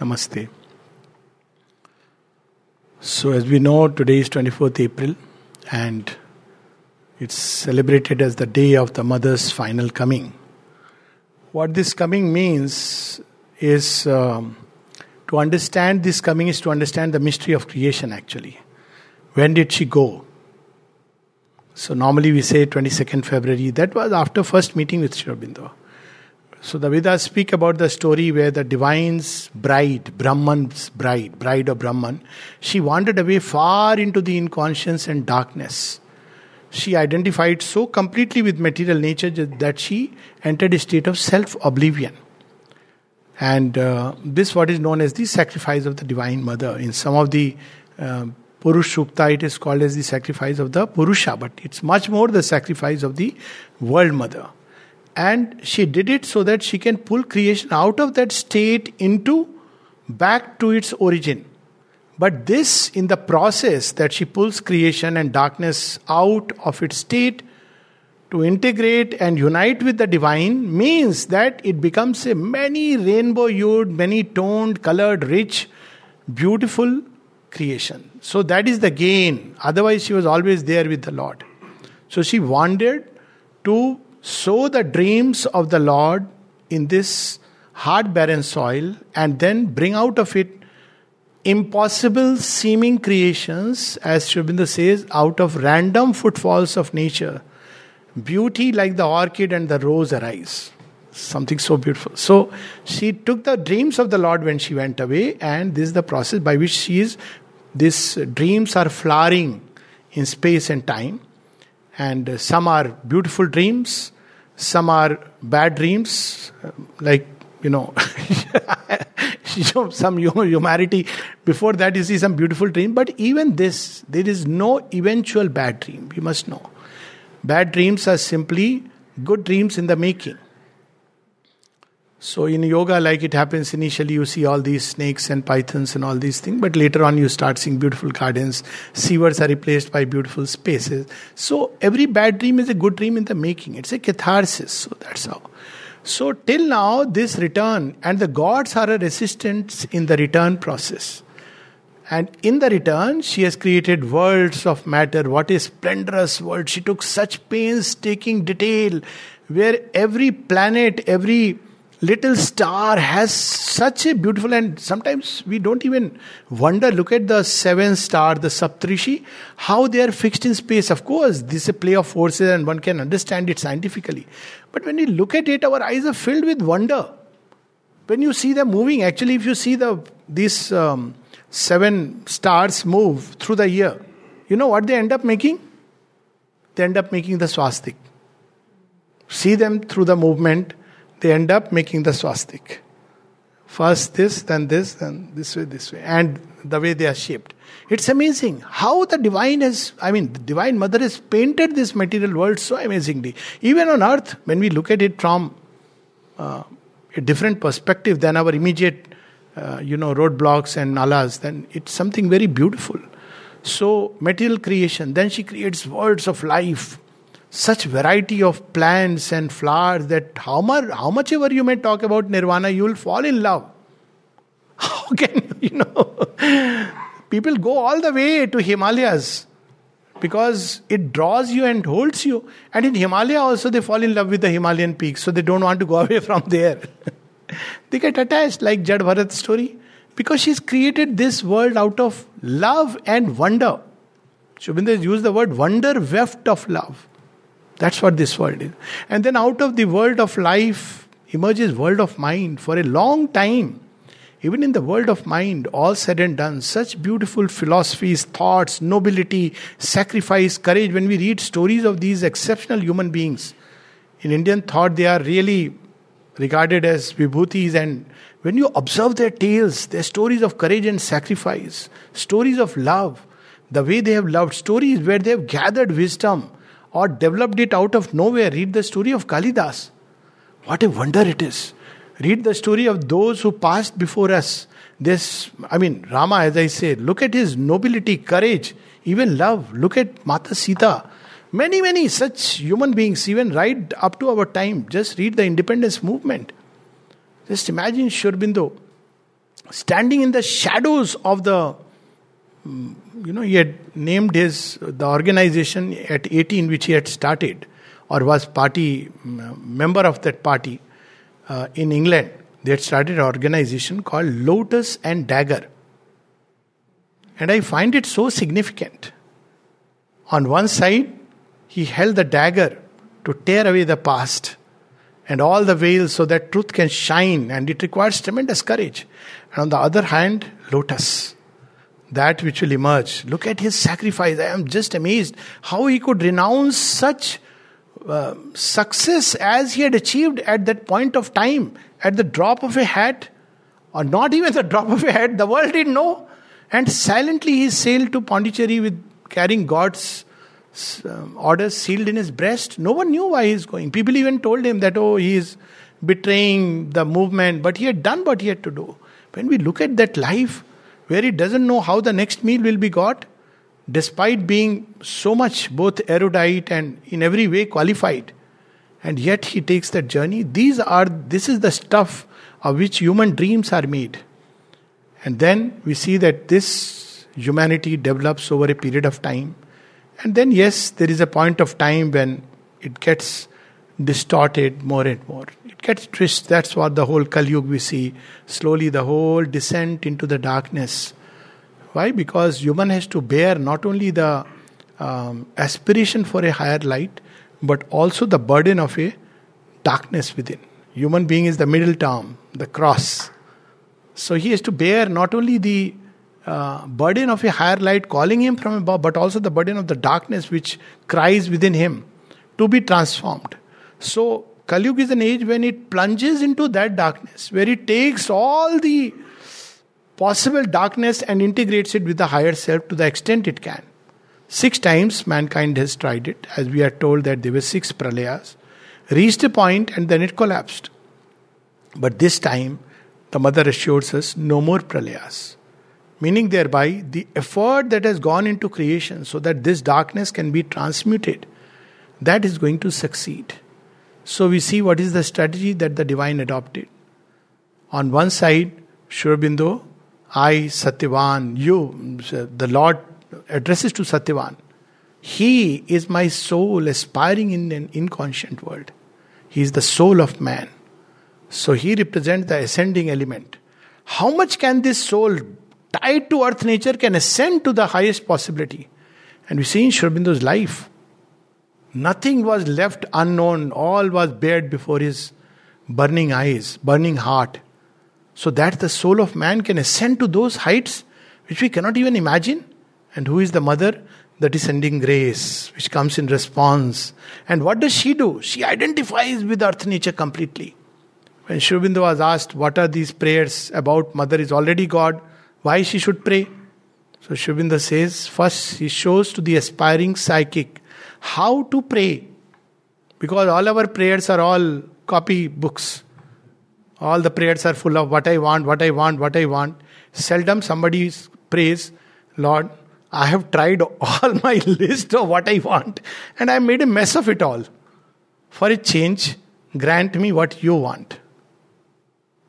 Namaste. So, as we know, today is 24th April and it's celebrated as the day of the mother's final coming. What this coming means is um, to understand this coming is to understand the mystery of creation actually. When did she go? So, normally we say 22nd February. That was after first meeting with Sri Aurobindo. So the Vedas speak about the story where the divine's bride, Brahman's bride, bride of Brahman, she wandered away far into the inconscience and darkness. She identified so completely with material nature that she entered a state of self oblivion. And uh, this what is known as the sacrifice of the Divine Mother. In some of the uh, Purush Sukta, it is called as the sacrifice of the Purusha, but it's much more the sacrifice of the World Mother. And she did it so that she can pull creation out of that state into back to its origin. But this, in the process that she pulls creation and darkness out of its state to integrate and unite with the divine, means that it becomes a many rainbow hued, many toned, colored, rich, beautiful creation. So that is the gain. Otherwise, she was always there with the Lord. So she wandered to sow the dreams of the Lord in this hard, barren soil and then bring out of it impossible seeming creations, as Aurobindo says, out of random footfalls of nature. Beauty like the orchid and the rose arise. Something so beautiful. So she took the dreams of the Lord when she went away, and this is the process by which she is. These dreams are flowering in space and time, and some are beautiful dreams, some are bad dreams, like, you know, some humanity. Before that, you see some beautiful dream. But even this, there is no eventual bad dream. You must know. Bad dreams are simply good dreams in the making. So in yoga, like it happens initially, you see all these snakes and pythons and all these things, but later on you start seeing beautiful gardens. Sewers are replaced by beautiful spaces. So every bad dream is a good dream in the making. It's a catharsis. So that's how. So till now, this return and the gods are a resistance in the return process. And in the return, she has created worlds of matter. What a splendorous world! She took such painstaking detail, where every planet, every little star has such a beautiful and sometimes we don't even wonder look at the seven star the saptarishi how they are fixed in space. Of course this is a play of forces and one can understand it scientifically. But when we look at it our eyes are filled with wonder. When you see them moving actually if you see the these um, seven stars move through the year you know what they end up making? They end up making the swastik. See them through the movement they end up making the swastik. First this, then this, then this way, this way, and the way they are shaped. It's amazing how the divine has, I mean, the divine mother has painted this material world so amazingly. Even on earth, when we look at it from uh, a different perspective than our immediate, uh, you know, roadblocks and nalas, then it's something very beautiful. So, material creation, then she creates worlds of life, such variety of plants and flowers that how much, how much ever you may talk about nirvana, you will fall in love. How can you know? People go all the way to Himalayas because it draws you and holds you. And in Himalaya also they fall in love with the Himalayan peaks, so they don't want to go away from there. they get attached, like Jad Bharat's story, because she's created this world out of love and wonder. Aurobindo used the word wonder weft of love. That's what this world is. And then out of the world of life emerges world of mind for a long time. Even in the world of mind, all said and done, such beautiful philosophies, thoughts, nobility, sacrifice, courage. When we read stories of these exceptional human beings, in Indian thought, they are really regarded as vibhutis. And when you observe their tales, their stories of courage and sacrifice, stories of love, the way they have loved, stories where they have gathered wisdom, or developed it out of nowhere. Read the story of Kalidas. What a wonder it is. Read the story of those who passed before us. This, I mean, Rama, as I say, look at his nobility, courage, even love. Look at Mata Sita. Many, many such human beings, even right up to our time. Just read the independence movement. Just imagine Sri Aurobindo standing in the shadows of the mm, you know he had named his the organization at 18 which he had started or was party member of that party uh, in england. They had started an organization called lotus and dagger. And i find it so significant. On one side he held the dagger to tear away the past and all the veils so that truth can shine and it requires tremendous courage. And on the other hand lotus that which will emerge look at his sacrifice i am just amazed how he could renounce such uh, success as he had achieved at that point of time at the drop of a hat or not even the drop of a hat the world didn't know and silently he sailed to pondicherry with carrying god's um, orders sealed in his breast. No one knew why he's going. People even told him that, oh, he is betraying the movement, but he had done what he had to do. When we look at that life where he doesn't know how the next meal will be got, despite being so much both erudite and in every way qualified, and yet he takes that journey. These are this is the stuff of which human dreams are made. And then we see that this humanity develops over a period of time and then, yes, there is a point of time when it gets distorted more and more. Gets twisted. That's what the whole Kali Yuga we see. Slowly, the whole descent into the darkness. Why? Because human has to bear not only the um, aspiration for a higher light, but also the burden of a darkness within. Human being is the middle term, the cross. So he has to bear not only the uh, burden of a higher light calling him from above, but also the burden of the darkness which cries within him to be transformed. So, Kali Yuga is an age when it plunges into that darkness, where it takes all the possible darkness and integrates it with the higher self to the extent it can. Six times mankind has tried it, as we are told that there were six pralayas, reached a point and then it collapsed. But this time, the mother assures us no more pralayas meaning thereby the effort that has gone into creation so that this darkness can be transmuted that is going to succeed so we see what is the strategy that the divine adopted. On one side Sri Aurobindo i satyavan you the lord addresses to satyavan. He is my soul aspiring in an inconscient world. He is the soul of man. So he represents the ascending element. How much can this soul tied to earth nature can ascend to the highest possibility. And we see in Sri Aurobindo's life, nothing was left unknown, all was bared before his burning eyes, burning heart. So that the soul of man can ascend to those heights which we cannot even imagine. And who is the mother? The descending grace, which comes in response. And what does she do? She identifies with earth nature completely. When Sri was asked, What are these prayers about? Mother is already God why she should pray. So Sri says, first he shows to the aspiring psychic how to pray. Because all our prayers are all copy books. All the prayers are full of what I want, what I want, what I want. Seldom somebody prays, Lord, I have tried all my list of what I want and I made a mess of it all. For a change, grant me what you want.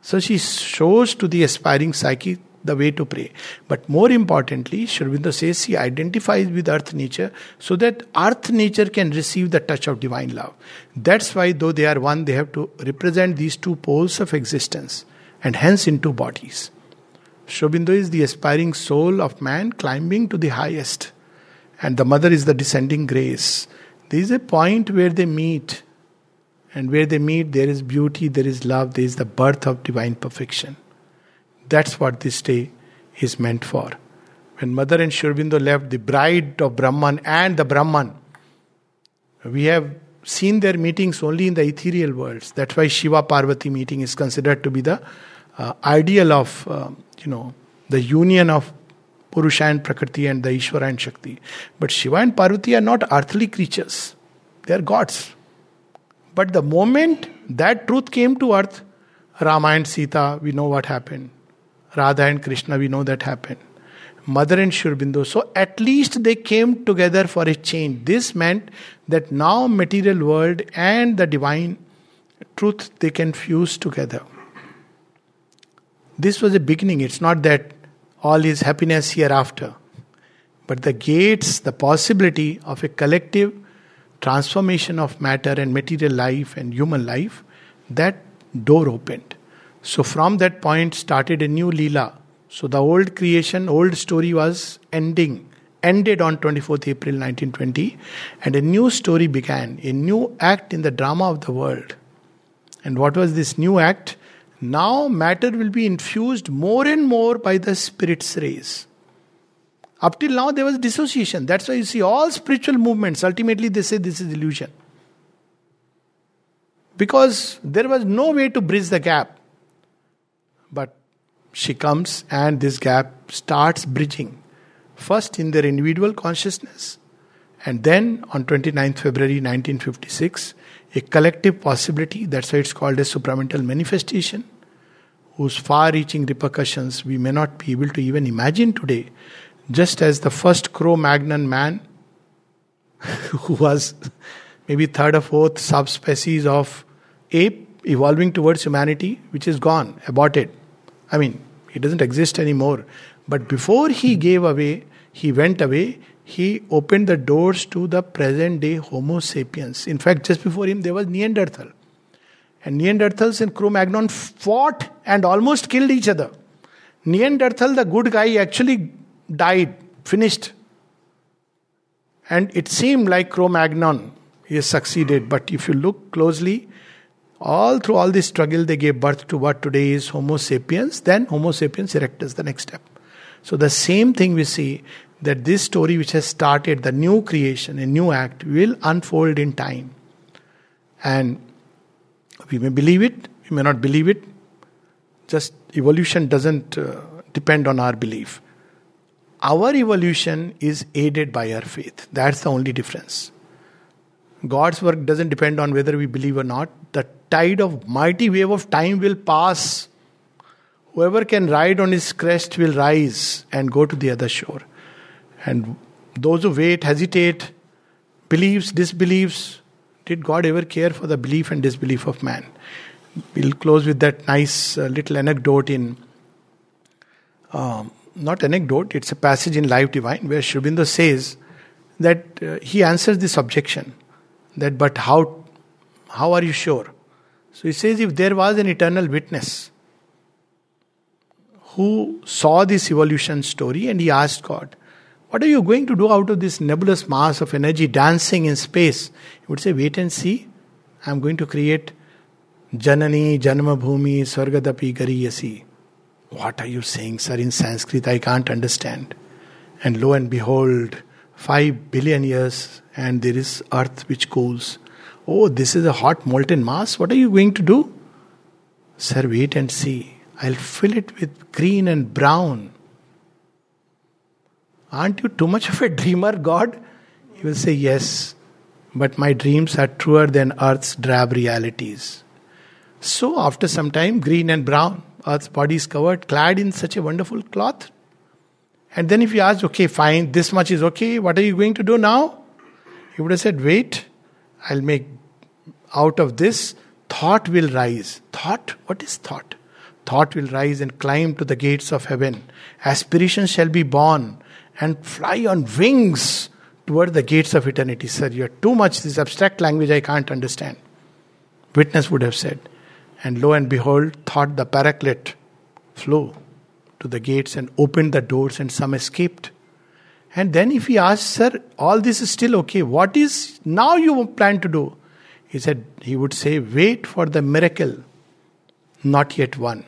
So she shows to the aspiring psychic the way to pray. But more importantly, Aurobindo says he identifies with earth nature so that earth nature can receive the touch of divine love. That's why, though they are one, they have to represent these two poles of existence and hence in two bodies. Sri Aurobindo is the aspiring soul of man climbing to the highest, and the mother is the descending grace. There is a point where they meet, and where they meet, there is beauty, there is love, there is the birth of divine perfection. That's what this day is meant for. When Mother and Sri Aurobindo left, the bride of Brahman and the Brahman, we have seen their meetings only in the ethereal worlds. That's why Shiva Parvati meeting is considered to be the uh, ideal of, uh, you know, the union of Purusha and Prakriti and the Ishvara and Shakti. But Shiva and Parvati are not earthly creatures, they are gods. But the moment that truth came to earth, Rama and Sita, we know what happened. Radha and Krishna, we know that happened. Mother and Sri Aurobindo. So at least they came together for a change. This meant that now material world and the divine truth they can fuse together. This was a beginning. It's not that all is happiness hereafter. But the gates, the possibility of a collective transformation of matter and material life and human life, that door opened. So from that point started a new Leela. So the old creation, old story was ending, ended on 24th April 1920, and a new story began, a new act in the drama of the world. And what was this new act? Now matter will be infused more and more by the Spirit's rays. Up till now, there was dissociation. That's why you see all spiritual movements, ultimately, they say this is illusion. Because there was no way to bridge the gap. She comes and this gap starts bridging. First in their individual consciousness, and then on 29th February 1956, a collective possibility, that's why it's called a supramental manifestation, whose far reaching repercussions we may not be able to even imagine today just as the first Cro Magnon man, who was maybe third or fourth subspecies of ape evolving towards humanity, which is gone, aborted. I mean, he doesn't exist anymore. But before he gave away, he went away, he opened the doors to the present day Homo sapiens. In fact, just before him, there was Neanderthal. And Neanderthals and Cro Magnon fought and almost killed each other. Neanderthal, the good guy, actually died, finished. And it seemed like Cro Magnon, he succeeded. But if you look closely, all through all this struggle, they gave birth to what today is Homo sapiens, then Homo sapiens erectus, the next step. So the same thing we see that this story which has started, the new creation, a new act, will unfold in time. And we may believe it, we may not believe it. Just evolution doesn't uh, depend on our belief our evolution is aided by our faith. That's the only difference. God's work doesn't depend on whether we believe or not. The tide of mighty wave of time will pass. Whoever can ride on his crest will rise and go to the other shore. And those who wait, hesitate, believes, disbelieves, did God ever care for the belief and disbelief of man? We'll close with that nice uh, little anecdote in um, not anecdote, it's a passage in Life Divine where Sri Aurobindo says that uh, he answers this objection that, but how, how are you sure? So he says, if there was an eternal witness who saw this evolution story and he asked God, what are you going to do out of this nebulous mass of energy dancing in space? He would say, wait and see. I'm going to create Janani, Janma Bhumi, Swargadapi, Gariyasi. What are you saying, sir, in Sanskrit? I can't understand. And lo and behold, five billion years, and there is earth which cools. Oh, this is a hot molten mass. What are you going to do? Sir, wait and see. I'll fill it with green and brown. Aren't you too much of a dreamer, God? He will say, Yes, but my dreams are truer than earth's drab realities. So, after some time, green and brown. Earth's body is covered, clad in such a wonderful cloth. And then if you ask, okay, fine, this much is okay, what are you going to do now? He would have said, wait, I'll make out of this, thought will rise. Thought? What is thought? Thought will rise and climb to the gates of heaven. Aspiration shall be born and fly on wings toward the gates of eternity. Sir, you're too much this abstract language I can't understand. Witness would have said. And lo and behold, thought the paraclete flew to the gates and opened the doors, and some escaped. And then, if he asked, Sir, all this is still okay, what is now you plan to do? He said, He would say, Wait for the miracle, not yet one.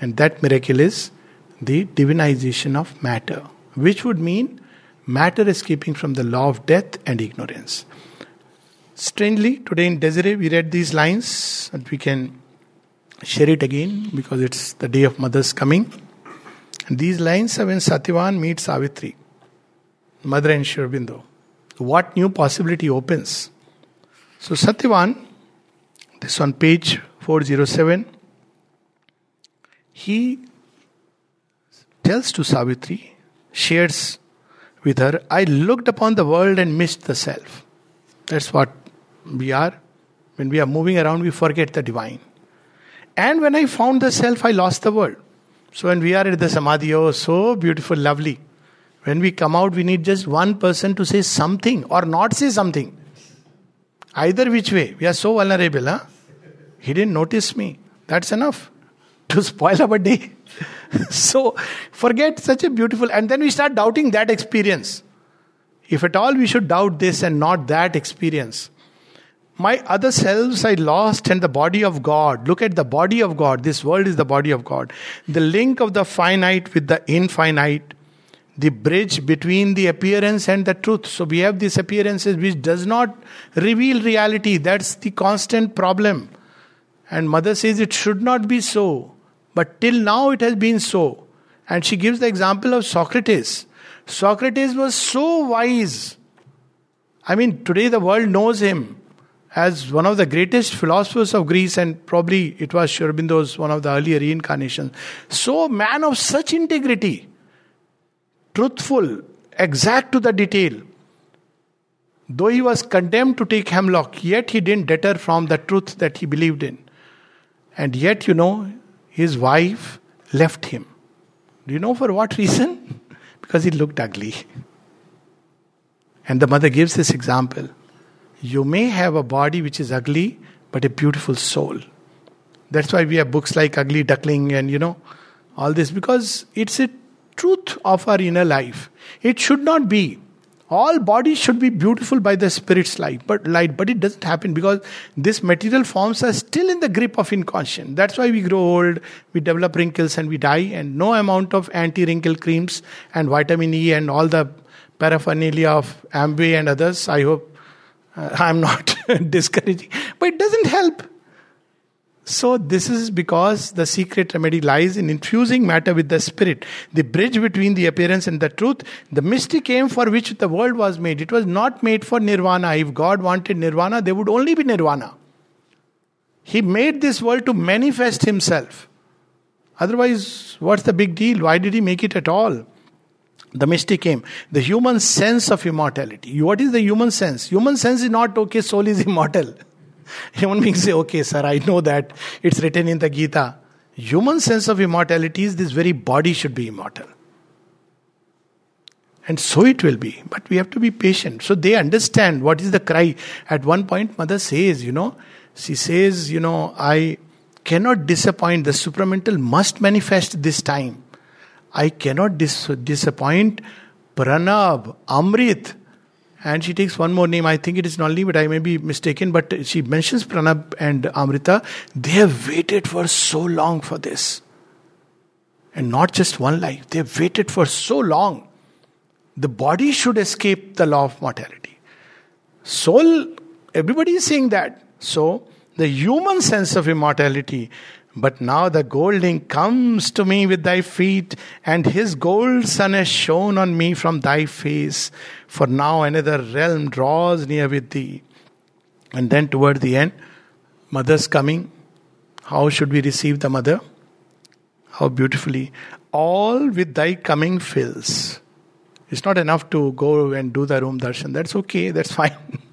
And that miracle is the divinization of matter, which would mean matter escaping from the law of death and ignorance. Strangely, today in Desiree, we read these lines, and we can share it again because it's the day of Mother's coming. And these lines are when Satyavan meets Savitri, Mother and Sri Aurobindo. What new possibility opens? So, Satyavan, this on page 407, he tells to Savitri, shares with her, I looked upon the world and missed the self. That's what we are, when we are moving around, we forget the divine. And when I found the self, I lost the world. So when we are at the Samadhi, oh, so beautiful, lovely. When we come out, we need just one person to say something or not say something. Either which way, we are so vulnerable, huh? He didn't notice me. That's enough to spoil our day. so forget such a beautiful, and then we start doubting that experience. If at all we should doubt this and not that experience. My other selves I lost, and the body of God. Look at the body of God. This world is the body of God. The link of the finite with the infinite the bridge between the appearance and the truth. So we have these appearances which does not reveal reality. That's the constant problem. And mother says it should not be so. But till now it has been so. And she gives the example of Socrates. Socrates was so wise. I mean, today the world knows him as one of the greatest philosophers of Greece, and probably it was Sri Aurobindo's one of the earlier reincarnations. So, man of such integrity truthful, exact to the detail. Though he was condemned to take hemlock, yet he didn't deter from the truth that he believed in. And yet, you know, his wife left him. Do you know for what reason? because he looked ugly. And the mother gives this example. You may have a body which is ugly, but a beautiful soul. That's why we have books like Ugly Duckling and, you know, all this, because it's a truth of our inner life. It should not be. All bodies should be beautiful by the spirit's light, but light, but it doesn't happen because these material forms are still in the grip of inconscient. That's why we grow old, we develop wrinkles and we die, and no amount of anti-wrinkle creams and vitamin E and all the paraphernalia of Amway and others. I hope Uh, I'm not discouraging, but it doesn't help. So, this is because the secret remedy lies in infusing matter with the spirit, the bridge between the appearance and the truth, the mystic aim for which the world was made. It was not made for nirvana. If God wanted nirvana, there would only be nirvana. He made this world to manifest Himself. Otherwise, what's the big deal? Why did He make it at all? The mystic aim, the human sense of immortality. What is the human sense? Human sense is not okay, soul is immortal. Human beings say, okay, sir, I know that it's written in the Gita. Human sense of immortality is this very body should be immortal. And so it will be. But we have to be patient. So they understand what is the cry. At one point, mother says, you know, she says, you know, I cannot disappoint. The supramental must manifest this time. I cannot dis- disappoint Pranab, Amrit, and she takes one more name. I think it is Nalini, but I may be mistaken. But she mentions Pranab and Amrita. They have waited for so long for this. And not just one life, they have waited for so long. The body should escape the law of mortality. Soul, everybody is saying that. So, the human sense of immortality but now the golding comes to me with thy feet, and his gold sun has shone on me from thy face. For now another realm draws near with thee. And then toward the end, mother's coming. How should we receive the mother? How beautifully. All with thy coming fills. It's not enough to go and do the room darshan. That's okay, that's fine.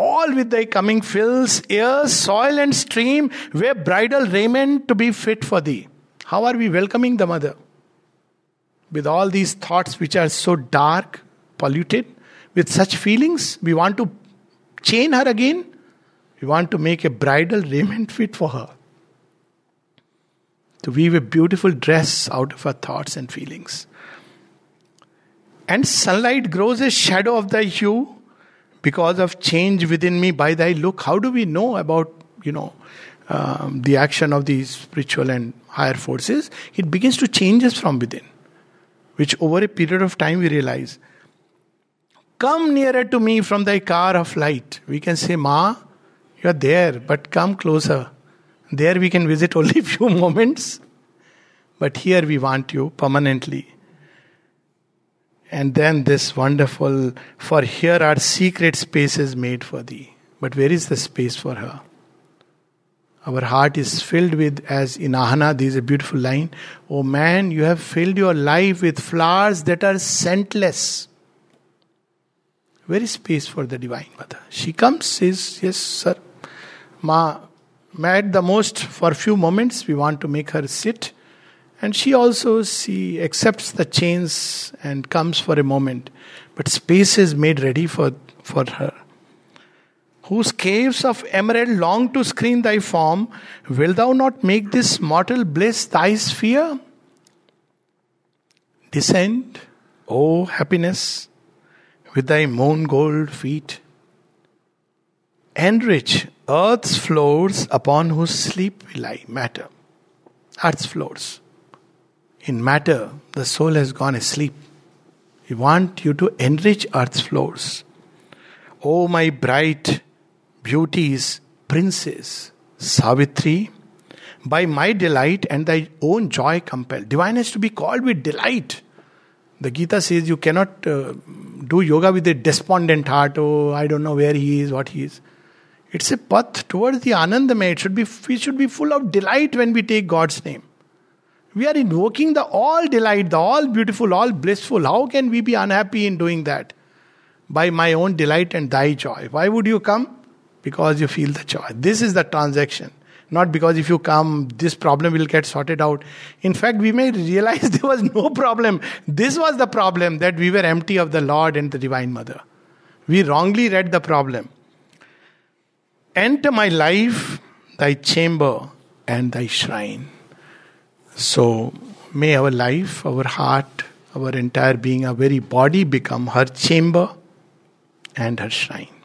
all with thy coming fills air, soil, and stream, wear bridal raiment to be fit for thee. How are we welcoming the mother? With all these thoughts which are so dark, polluted, with such feelings, we want to chain her again. We want to make a bridal raiment fit for her. To weave a beautiful dress out of her thoughts and feelings. And sunlight grows a shadow of thy hue because of change within me by thy look how do we know about you know um, the action of these spiritual and higher forces? It begins to change us from within which over a period of time we realize come nearer to me from thy car of light. We can say ma you are there but come closer. There we can visit only few moments. But here we want you permanently and then this wonderful, for here are secret spaces made for thee. But where is the space for her? Our heart is filled with, as in Ahana, there is a beautiful line Oh man, you have filled your life with flowers that are scentless. Where is space for the Divine Mother? She comes, says, Yes, sir. Ma, At the most, for a few moments, we want to make her sit. And she also she accepts the chains and comes for a moment. But space is made ready for, for her. Whose caves of emerald long to screen thy form, will thou not make this mortal bliss thy sphere? Descend, O happiness, with thy moon gold feet. Enrich earth's floors upon whose sleep we lie, matter. Earth's floors. In matter, the soul has gone asleep. We want you to enrich earth's floors. O my bright beauties, princess, Savitri, by my delight and thy own joy compelled. Divine has to be called with delight. The Gita says you cannot uh, do yoga with a despondent heart. Oh, I don't know where he is, what he is. It's a path towards the Anandamay. It should be, we should be full of delight when we take God's name. We are invoking the all delight, the all beautiful, all blissful. How can we be unhappy in doing that? By my own delight and thy joy. Why would you come? Because you feel the joy. This is the transaction. Not because if you come, this problem will get sorted out. In fact, we may realize there was no problem. This was the problem that we were empty of the Lord and the Divine Mother. We wrongly read the problem. Enter my life, thy chamber, and thy shrine. So, may our life, our heart, our entire being, our very body become her chamber and her shrine.